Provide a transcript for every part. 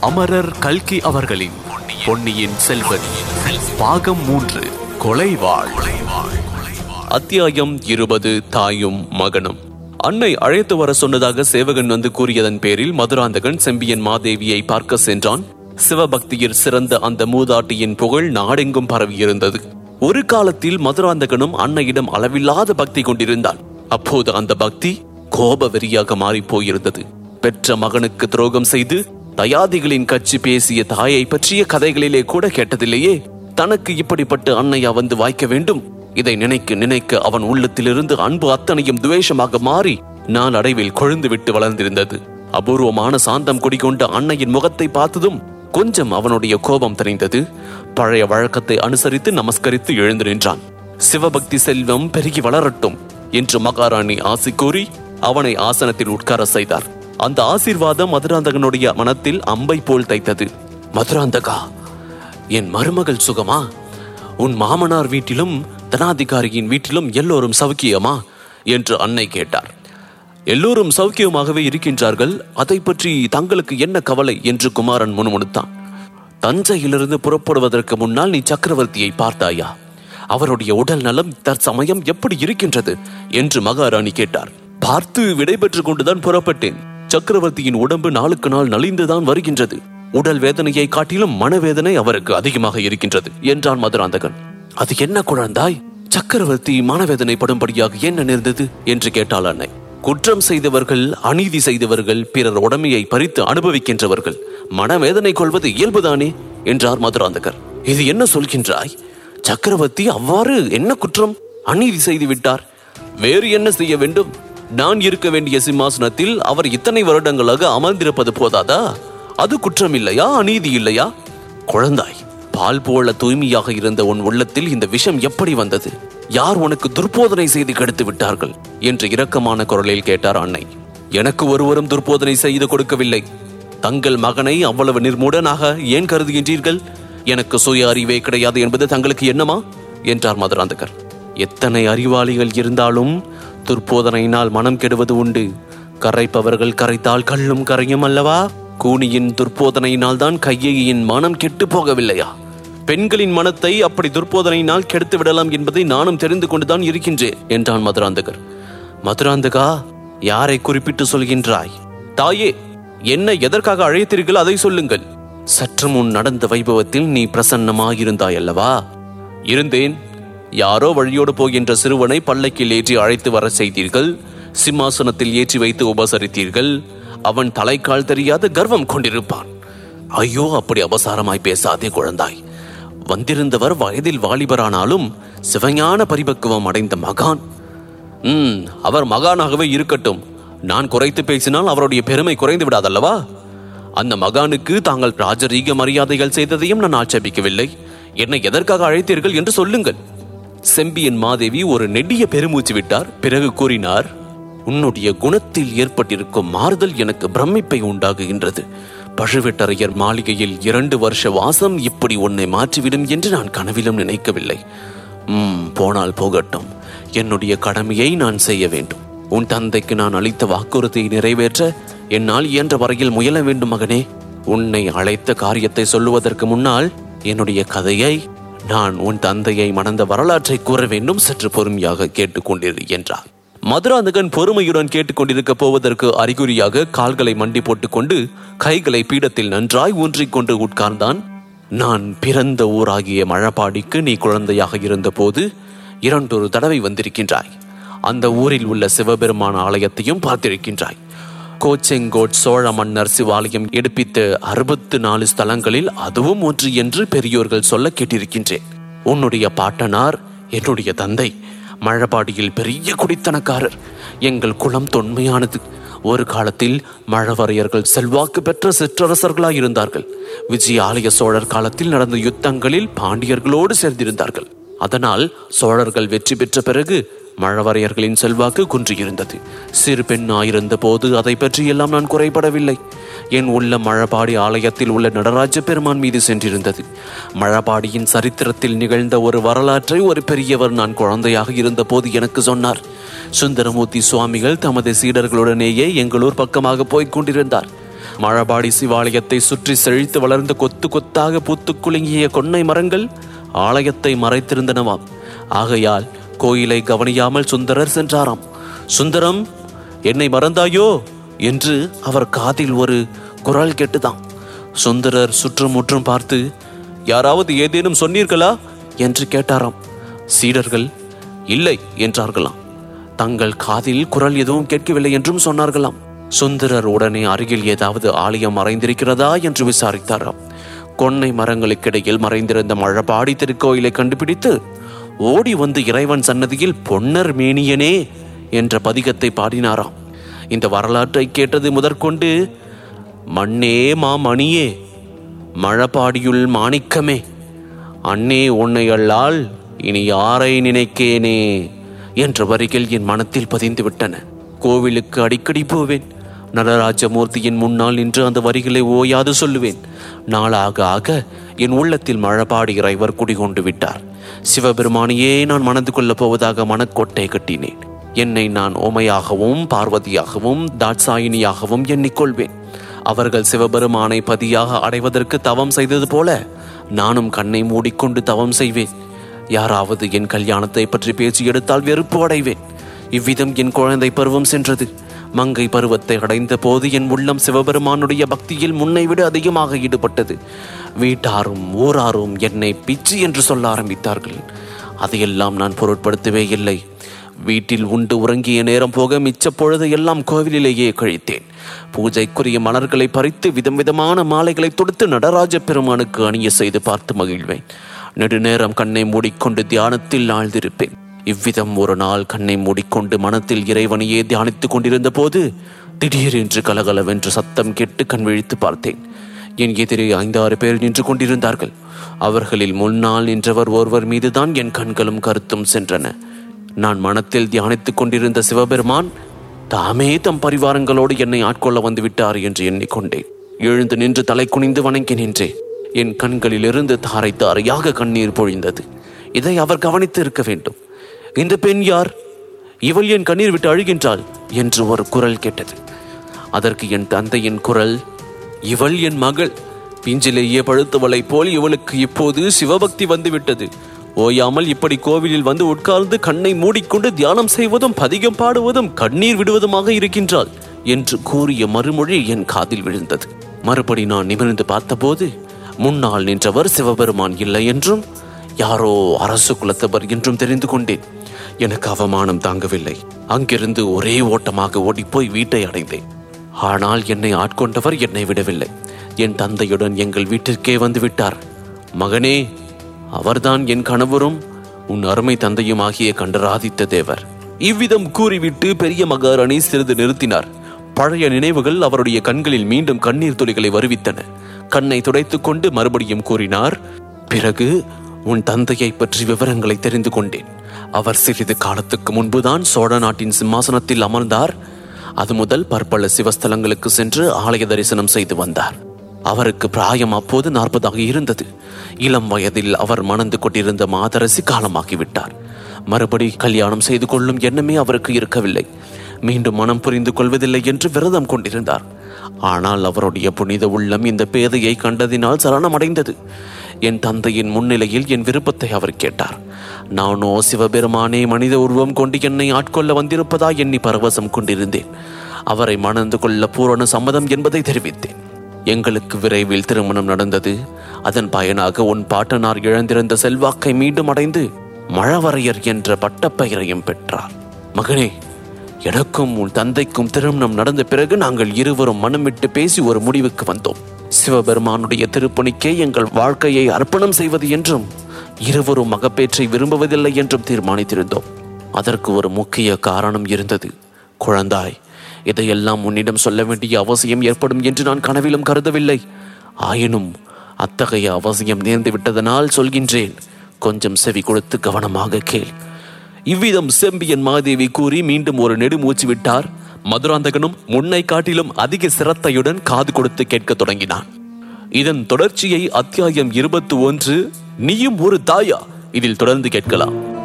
அமரர் கல்கி அவர்களின் பொன்னியின் செல்வன். பாகம் மூன்று கொலைவாள். அத்தியாயம் இருபது தாயும் மகனும். அன்னை அழைத்து வர சொன்னதாக சேவகன் வந்து கூறியதன் பேரில் மதுராந்தகன் செம்பியன் மாதேவியை பார்க்க சென்றான். சிவபக்தியில் சிறந்த அந்த மூதாட்டியின் புகழ் நாடெங்கும் பரவியிருந்தது. ஒரு காலத்தில் மதுராந்தகனும் அன்னையிடம் அளவில்லாத பக்தி கொண்டிருந்தான். அப்போது அந்த பக்தி கோப வெறியாக மாறிப் போயிருந்தது பெற்ற மகனுக்கு துரோகம் செய்து தயாதிகளின் கட்சி பேசிய தாயை பற்றிய கதைகளிலே கூட கேட்டதில்லையே. தனக்கு இப்படிப்பட்ட அன்னையா வந்து வாய்க்க வேண்டும்? இதை நினைக்க நினைக்க அவன் உள்ளத்திலிருந்து அன்பு அத்தனையும் துவேஷமாக மாறி நான் அடைவில் கொழுந்து விட்டு வளர்ந்திருந்தது. அபூர்வமான சாந்தம் குடிகொண்ட அன்னையின் முகத்தை பார்த்ததும் கொஞ்சம் அவனுடைய கோபம் தெரிந்தது பழைய வழக்கத்தை அனுசரித்து நமஸ்கரித்து எழுந்து நின்றான். சிவபக்தி செல்வம் பெருகி வளரட்டும் என்று மகாராணி ஆசி கூறி அவனை ஆசனத்தில் உட்கார செய்தார். அந்த ஆசீர்வாதம் மதுராந்தகனுடைய மனத்தில் அம்பை போல் தைத்தது. மதுராந்தகா என் மருமகள் சுகமா? உன் மாமனார் வீட்டிலும் தனாதிகாரியின் வீட்டிலும் எல்லோரும் சௌக்கியமா என்று அன்னை கேட்டார். எல்லோரும் சௌக்கியமாகவே இருக்கின்றார்கள் அதை பற்றி தங்களுக்கு என்ன கவலை? என்று குமாரன் முணுமுணுத்தான். தஞ்சையிலிருந்து புறப்படுவதற்கு முன்னால் நீ சக்கரவர்த்தியை பார்த்தாயா? அவருடைய உடல் நலம் தற்சமயம் எப்படி இருக்கின்றது? என்று மகாராணி கேட்டார். பார்த்து விடைபெற்றுக் கொண்டுதான் புறப்பட்டேன். சக்கரவர்த்தியின் உடம்பு நாளுக்கு நாள் நலிந்துதான் வருகின்றது. உடல் வேதனையை காட்டிலும் மனவேதனை அவருக்கு அதிகமாக இருக்கின்றது என்றான் மதுராந்தகன். அது என்ன குழந்தாய்? சக்கரவர்த்தி மனவேதனை படும்படியாக என்ன நேர்ந்தது? என்று கேட்டாள் அன்னை. குற்றம் செய்தவர்கள் அநீதி செய்தவர்கள் பிறர் உடமையை பறித்து அனுபவிக்கின்றவர்கள் மனவேதனை கொள்வது இயல்புதானே? என்றார் மதுராந்தகர். இது என்ன சொல்கின்றாய்? சக்கரவர்த்தி அவ்வாறு என்ன குற்றம்? அநீதி செய்து விட்டார் வேறு என்ன செய்ய வேண்டும்? நான் இருக்க வேண்டிய சிம்மாசனத்தில் அவர் இத்தனை வருடங்களாக அமர்ந்திருப்பது போதாதா? அது குற்றம் இல்லையா அநீதி இல்லையா? குழந்தாய் பால் போல தூய்மையாக இருந்த உன் உள்ளத்தில் இந்த விஷம் எப்படி வந்தது? யார் உனக்கு துர்போதனை செய்து கெடுத்து விட்டார்கள்? என்று இரக்கமான குரலில் கேட்டார் அன்னை. எனக்கு ஒருவரும் துர்போதனை செய்து கொடுக்கவில்லை. தங்கள் மகனை அவ்வளவு நிர்மூடனாக ஏன் கருதுகின்றீர்கள்? எனக்கு சுய அறிவே கிடையாது என்பது தங்களுக்கு என்னமா? என்றார் மதுராந்தகர். எத்தனை அறிவாளிகள் இருந்தாலும் துர்போதனையினால் மனம் கெடுவது உண்டு. கரைப்பவர்கள் கரைத்தால் கல்லும் கரையும் அல்லவா? கூனியின் துர்போதனையினால் தான் கையையின் மனம் கெட்டு போகவில்லையா? பெண்களின் மனத்தை அப்படி துர்போதனையினால் கெடுத்து விடலாம் என்பதை நானும் தெரிந்து கொண்டுதான் இருக்கின்றேன் என்றான் மதுராந்தகர். மதுராந்தகா யாரை குறிப்பிட்டு சொல்கின்றாய்? தாயே என்ன எதற்காக அழைத்தீர்கள் அதை சொல்லுங்கள். சற்று முன் நடந்த வைபவத்தில் நீ பிரசன்னமாயிருந்தாய் அல்லவா இருந்தேன். யாரோ வழியோடு போகின்ற சிறுவனை பல்லக்கில் ஏற்றி அழைத்து வர செய்தீர்கள். சிம்மாசனத்தில் ஏற்றி வைத்து உபசரித்தீர்கள். அவன் தலைக்கால் தெரியாத கர்வம் கொண்டிருப்பான். ஐயோ அப்படி அவசாரமாய் பேசாதே குழந்தாய். வந்திருந்தவர் வயதில் வாலிபரானாலும் சிவஞான பரிபக்குவம் அடைந்த மகான். ம் அவர் மகானாகவே இருக்கட்டும். நான் குறைத்து பேசினால் அவருடைய பெருமை குறைந்து விடாதல்லவா? அந்த மகானுக்கு தாங்கள் ராஜரீக மரியாதைகள் செய்ததையும் நான் ஆட்சேபிக்கவில்லை. என்னை எதற்காக அழைத்தீர்கள் என்று சொல்லுங்கள். செம்பியன் மாதேவி ஒரு நெடிய பெருமூச்சு விட்டார். பிறகு கூறினார் உன்னுடைய குணத்தில் ஏற்பட்டிருக்கும் மாறுதல் எனக்கு பிரமிப்பை உண்டாகுகின்றது. பழுவேட்டரையர் மாளிகையில் இரண்டு வருஷ வாசம் இப்படி உன்னை மாற்றிவிடும் என்று நான் கனவிலும் நினைக்கவில்லை. ம் போனால் போகட்டும். என்னுடைய கடமையை நான் செய்ய வேண்டும். உன் தந்தைக்கு நான் அளித்த வாக்குறுதியை நிறைவேற்ற என்னால் இயன்ற வரையில் முயல வேண்டும் மகனே. உன்னை அழைத்த காரியத்தை சொல்லுவதற்கு முன்னால் என்னுடைய கதையை நான் உன் தந்தையை மணந்த வரலாற்றை கூற வேண்டும் சற்று பொறுமையாக கேட்டுக்கொண்டிரு என்றார் மதுராந்தகன் பொறுமையுடன் கேட்டுக்கொண்டிருக்க போவதற்கு அறிகுறியாக கால்களை மண்டி போட்டுக்கொண்டு கைகளை பீடத்தில் நன்றாய் ஊன்றிக்கொண்டு உட்கார்ந்தான். நான் பிறந்த ஊராகிய மழப்பாடிக்கு நீ குழந்தையாக இருந்தபோது இரண்டொரு தடவை வந்திருக்கின்றாய். அந்த ஊரில் உள்ள சிவபெருமான ஆலயத்தையும் பார்த்திருக்கின்றாய். கோச்செங்கோட் சோழ மன்னர் சிவாலயம் எடுப்பித்த அறுபத்து நாலு ஸ்தலங்களில் அதுவும் ஒன்று என்று பெரியோர்கள் சொல்ல கேட்டிருக்கின்றேன். உன்னுடைய பாட்டனார் என்னுடைய தந்தை மழபாடியில் பெரிய குடித்தனக்காரர். எங்கள் குளம் தொன்மையானது. ஒரு காலத்தில் மழவரையர்கள் செல்வாக்கு பெற்ற சிற்றரசர்களாயிருந்தார்கள். விஜய ஆலய சோழர் காலத்தில் நடந்த யுத்தங்களில் பாண்டியர்களோடு சேர்ந்திருந்தார்கள். அதனால் சோழர்கள் வெற்றி பெற்ற பிறகு மழவரையர்களின் செல்வாக்கு குன்றியிருந்தது. சிறு பெண்ணாயிருந்த போது அதை பற்றியெல்லாம் நான் குறைபடவில்லை. என் உள்ள மழபாடி ஆலயத்தில் உள்ள நடராஜ பெருமான் மீது சென்றிருந்தது. மழபாடியின் சரித்திரத்தில் நிகழ்ந்த ஒரு வரலாற்றை ஒரு பெரியவர் நான் குழந்தையாக இருந்தபோது எனக்கு சொன்னார். சுந்தரமூர்த்தி சுவாமிகள் தமது சீடர்களுடனேயே எங்களூர் பக்கமாக போய்க் கொண்டிருந்தார். மழபாடி சிவாலயத்தை சுற்றி செழித்து வளர்ந்த கொத்து கொத்தாக பூத்து குலுங்கிய கொன்னை மரங்கள் ஆலயத்தை மறைத்திருந்தனவாம். ஆகையால் கோயிலை கவனியாமல் சுந்தரர் சென்றாராம். சுந்தரம் என்னை மறந்தாயோ? என்று அவர் காதில் ஒரு குரல் கேட்டுதான். சுந்தரர் சுற்றும் முற்றும் பார்த்து யாராவது ஏதேனும் சொன்னீர்களா? என்று கேட்டாராம். சீடர்கள் இல்லை என்றார்களாம். தங்கள் காதில் குரல் எதுவும் கேட்கவில்லை என்றும் சொன்னார்களாம். சுந்தரர் உடனே அருகில் ஏதாவது ஆலயம் மறைந்திருக்கிறதா என்று விசாரித்தாராம். கொன்னை மரங்களுக்கிடையில் மறைந்திருந்த மழபாடி திருக்கோயிலை கண்டுபிடித்து ஓடி வந்து இறைவன் சன்னதியில் பொன்னர் மேனியனே என்ற பதிகத்தை பாடினாராம். இந்த வரலாற்றை கேட்டது முதற்கொண்டு மண்ணே மாமணியே மழபாடியுள் மாணிக்கமே அன்னே உன்னை அல்லால் இனி யாரை நினைக்கேனே என்ற வரிகள் என் மனத்தில் பதிந்து விட்டன கோவிலுக்கு அடிக்கடி போவேன். நடராஜமூர்த்தியின் முன்னால் நின்று அந்த வரிகளை ஓயாது சொல்லுவேன். நாளாக ஆக என் உள்ளத்தில் மழபாடி இறைவர் குடிகொண்டு விட்டார். சிவபெருமானையே நான் மணந்து கொள்ளப் போவதாக மனக்கொட்டை கட்டினேன். என்னை நான் ஓமையாகவும் பார்வதியாகவும் தாட்சாயினியாகவும் எண்ணிக்கொள்வேன். அவர்கள் சிவபெருமானை பதியாக அடைவதற்கு தவம் செய்தது போல நானும் கண்ணை மூடிக்கொண்டு தவம் செய்வேன். யாராவது என் கல்யாணத்தை பற்றி பேச்சு எடுத்தால் வெறுப்பு அடைவேன். இவ்விதம் என் குழந்தை பருவம் சென்றது. மங்கை பருவத்தை அடைந்த போது என் உள்ளம் சிவபெருமானுடைய பக்தியில் முன்னை விட அதிகமாக ஈடுபட்டது. வீட்டாரும் ஊராரும் என்னை பிச்சு என்று சொல்ல ஆரம்பித்தார்கள். அதையெல்லாம் நான் பொருட்படுத்தவே இல்லை. வீட்டில் உண்டு உறங்கிய நேரம் போக மிச்ச எல்லாம் கோவிலிலேயே கழித்தேன். பூஜைக்குரிய மலர்களை பறித்து விதம் விதமான மாலைகளை தொடுத்து நடராஜ பெருமானுக்கு அணிய செய்து பார்த்து மகிழ்வேன். நெடுநேரம் கண்ணை மூடிக்கொண்டு தியானத்தில் ஆழ்ந்திருப்பேன். இவ்விதம் ஒரு நாள் கண்ணை மூடிக்கொண்டு மனத்தில் இறைவனையே தியானித்துக் கொண்டிருந்த போது திடீரென்று கலகலவென்று சத்தம் கேட்டு கண் விழித்து பார்த்தேன். என் எதிரே ஐந்தாறு பேர் நின்று கொண்டிருந்தார்கள். அவர்களில் முன்னால் நின்றவர் ஒருவர் மீதுதான் என் கண்களும் கருத்தும் சென்றன. நான் மனத்தில் தியானித்துக் கொண்டிருந்த சிவபெருமான் தாமே தம் பரிவாரங்களோடு என்னை ஆட்கொள்ள வந்து விட்டார் என்று எண்ணிக்கொண்டேன் எழுந்து நின்று தலை குனிந்து வணங்கி நின்றேன். என் கண்களிலிருந்து தாரை தாரையாக கண்ணீர் பொழிந்தது. இதை அவர் கவனித்து இருக்க வேண்டும். இந்த பெண் யார்? இவள் என் கண்ணீர் விட்டு அழுகின்றாள் என்று ஒரு குரல் கேட்டது. அதற்கு என் தந்தையின் குரல் இவள் என் மகள். பிஞ்சிலேயே பழுத்தவளைப் போல் இவளுக்கு இப்போது சிவபக்தி வந்துவிட்டது. ஓயாமல் இப்படி கோவிலில் வந்து உட்கார்ந்து கண்ணை மூடிக்கொண்டு தியானம் செய்வதும் பதிகம் பாடுவதும் கண்ணீர் விடுவதுமாக இருக்கின்றாள் என்று கூறிய மறுமொழி என் காதில் விழுந்தது. மறுபடி நான் நிமிர்ந்து பார்த்தபோது முன்னால் நின்றவர் சிவபெருமான் இல்லை என்றும் யாரோ அரசு குலத்தவர் என்றும் தெரிந்து கொண்டேன். எனக்கு அவமானம் தாங்கவில்லை. அங்கிருந்து ஒரே ஓட்டமாக ஓடிப்போய் வீட்டை அடைந்தேன். ஆனால் என்னை ஆட்கொண்டவர் என்னை விடவில்லை. என் தந்தையுடன் எங்கள் வீட்டிற்கே வந்து விட்டார். மகனே அவர்தான் என் கணவரும் உன் அருமை தந்தையும் ஆகிய கண்டராதித்த தேவர். இவ்விதம் கூறிவிட்டு பெரிய மகாராணி சிறிது நிறுத்தினார். பழைய நினைவுகள் அவருடைய கண்களில் மீண்டும் கண்ணீர் துளிகளை வருவித்தன. கண்ணை துடைத்துக் கொண்டு மறுபடியும் கூறினார் பிறகு உன் தந்தையை பற்றி விவரங்களை தெரிந்து கொண்டேன். அவர் சிறிது காலத்துக்கு முன்புதான் சோழ நாட்டின் சிம்மாசனத்தில் அமர்ந்தார். அது முதல் பற்பல சிவஸ்தலங்களுக்கு சென்று ஆலய தரிசனம் செய்து வந்தார். அவருக்கு பிராயம் அப்போது நாற்பதாக இருந்தது. இளம் வயதில் அவர் மணந்து கொண்டிருந்த மாதரசி காலமாகிவிட்டார். மறுபடி கல்யாணம் செய்து கொள்ளும் எண்ணமே அவருக்கு இருக்கவில்லை. மீண்டும் மனம் புரிந்து கொள்வதில்லை என்று விரதம் கொண்டிருந்தார். ஆனால் அவருடைய புனித உள்ளம் இந்த பேதையை கண்டதினால் சரணமடைந்தது என் தந்தையின் முன்னிலையில் என் விருப்பத்தை அவர் கேட்டார். நானோ சிவபெருமானே மனித உருவம் கொண்டு என்னை ஆட்கொள்ள வந்திருப்பதா எண்ணி பரவசம் கொண்டிருந்தேன். அவரை மணந்து கொள்ள பூரண சம்மதம் என்பதை தெரிவித்தேன். எங்களுக்கு விரைவில் திருமணம் நடந்தது. அதன் பயனாக உன் பாட்டனார் இழந்திருந்த செல்வாக்கை மீண்டும் அடைந்து மழவரையர் என்ற பட்டப்பெயரையும் பெற்றார். மகனே எனக்கும் உன் தந்தைக்கும் திருமணம் நடந்த பிறகு நாங்கள் இருவரும் மனமிட்டு பேசி ஒரு முடிவுக்கு வந்தோம். சிவபெருமானுடைய திருப்பணிக்கே எங்கள் வாழ்க்கையை அர்ப்பணம் செய்வது என்றும் இருவரும் மகப்பேற்றை விரும்புவதில்லை என்றும் தீர்மானித்திருந்தோம். அதற்கு ஒரு முக்கிய காரணம் இருந்தது. குழந்தாய் இதையெல்லாம் உன்னிடம் சொல்ல வேண்டிய அவசியம் ஏற்படும் என்று நான் கனவிலும் கருதவில்லை. ஆயினும் அத்தகைய அவசியம் நேர்ந்து விட்டதனால் சொல்கின்றேன். கொஞ்சம் செவி கொடுத்து கவனமாக கேள். இவ்விதம் செம்பியன் மாதேவி கூறி மீண்டும் ஒரு நெடுமூச்சு விட்டார். மதுராந்தகனும் முன்னை காட்டிலும் அதிக சிரத்தையுடன் காது கொடுத்து கேட்க தொடங்கினான். இதன் தொடர்ச்சியை அத்தியாயம் இருபத்தி ஒன்று நீயும் ஒரு தாயா? இதில் தொடர்ந்து கேட்கலாம்.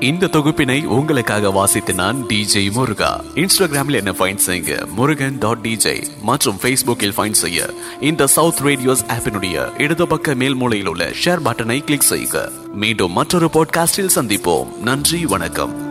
இந்த தொகுப்பினை உங்களுக்காக வாசித்து நான் டிஜே முருகா. இன்ஸ்டாகிராமில் என்ன ஃபைண்ட் செய்யுங்க? முருகன் டாட் டிஜே மற்றும் ஃபேஸ்புக்கில் ஃபைண்ட் செய்ய இந்த சவுத் ரேடியோஸ் ஆப்பினுடைய இடது பக்க மேல் மூலையில் உள்ள ஷேர் பட்டனை கிளிக் செய்யுங்க. மீண்டும் மற்றொரு பாட்காஸ்டில் சந்திப்போம். நன்றி வணக்கம்.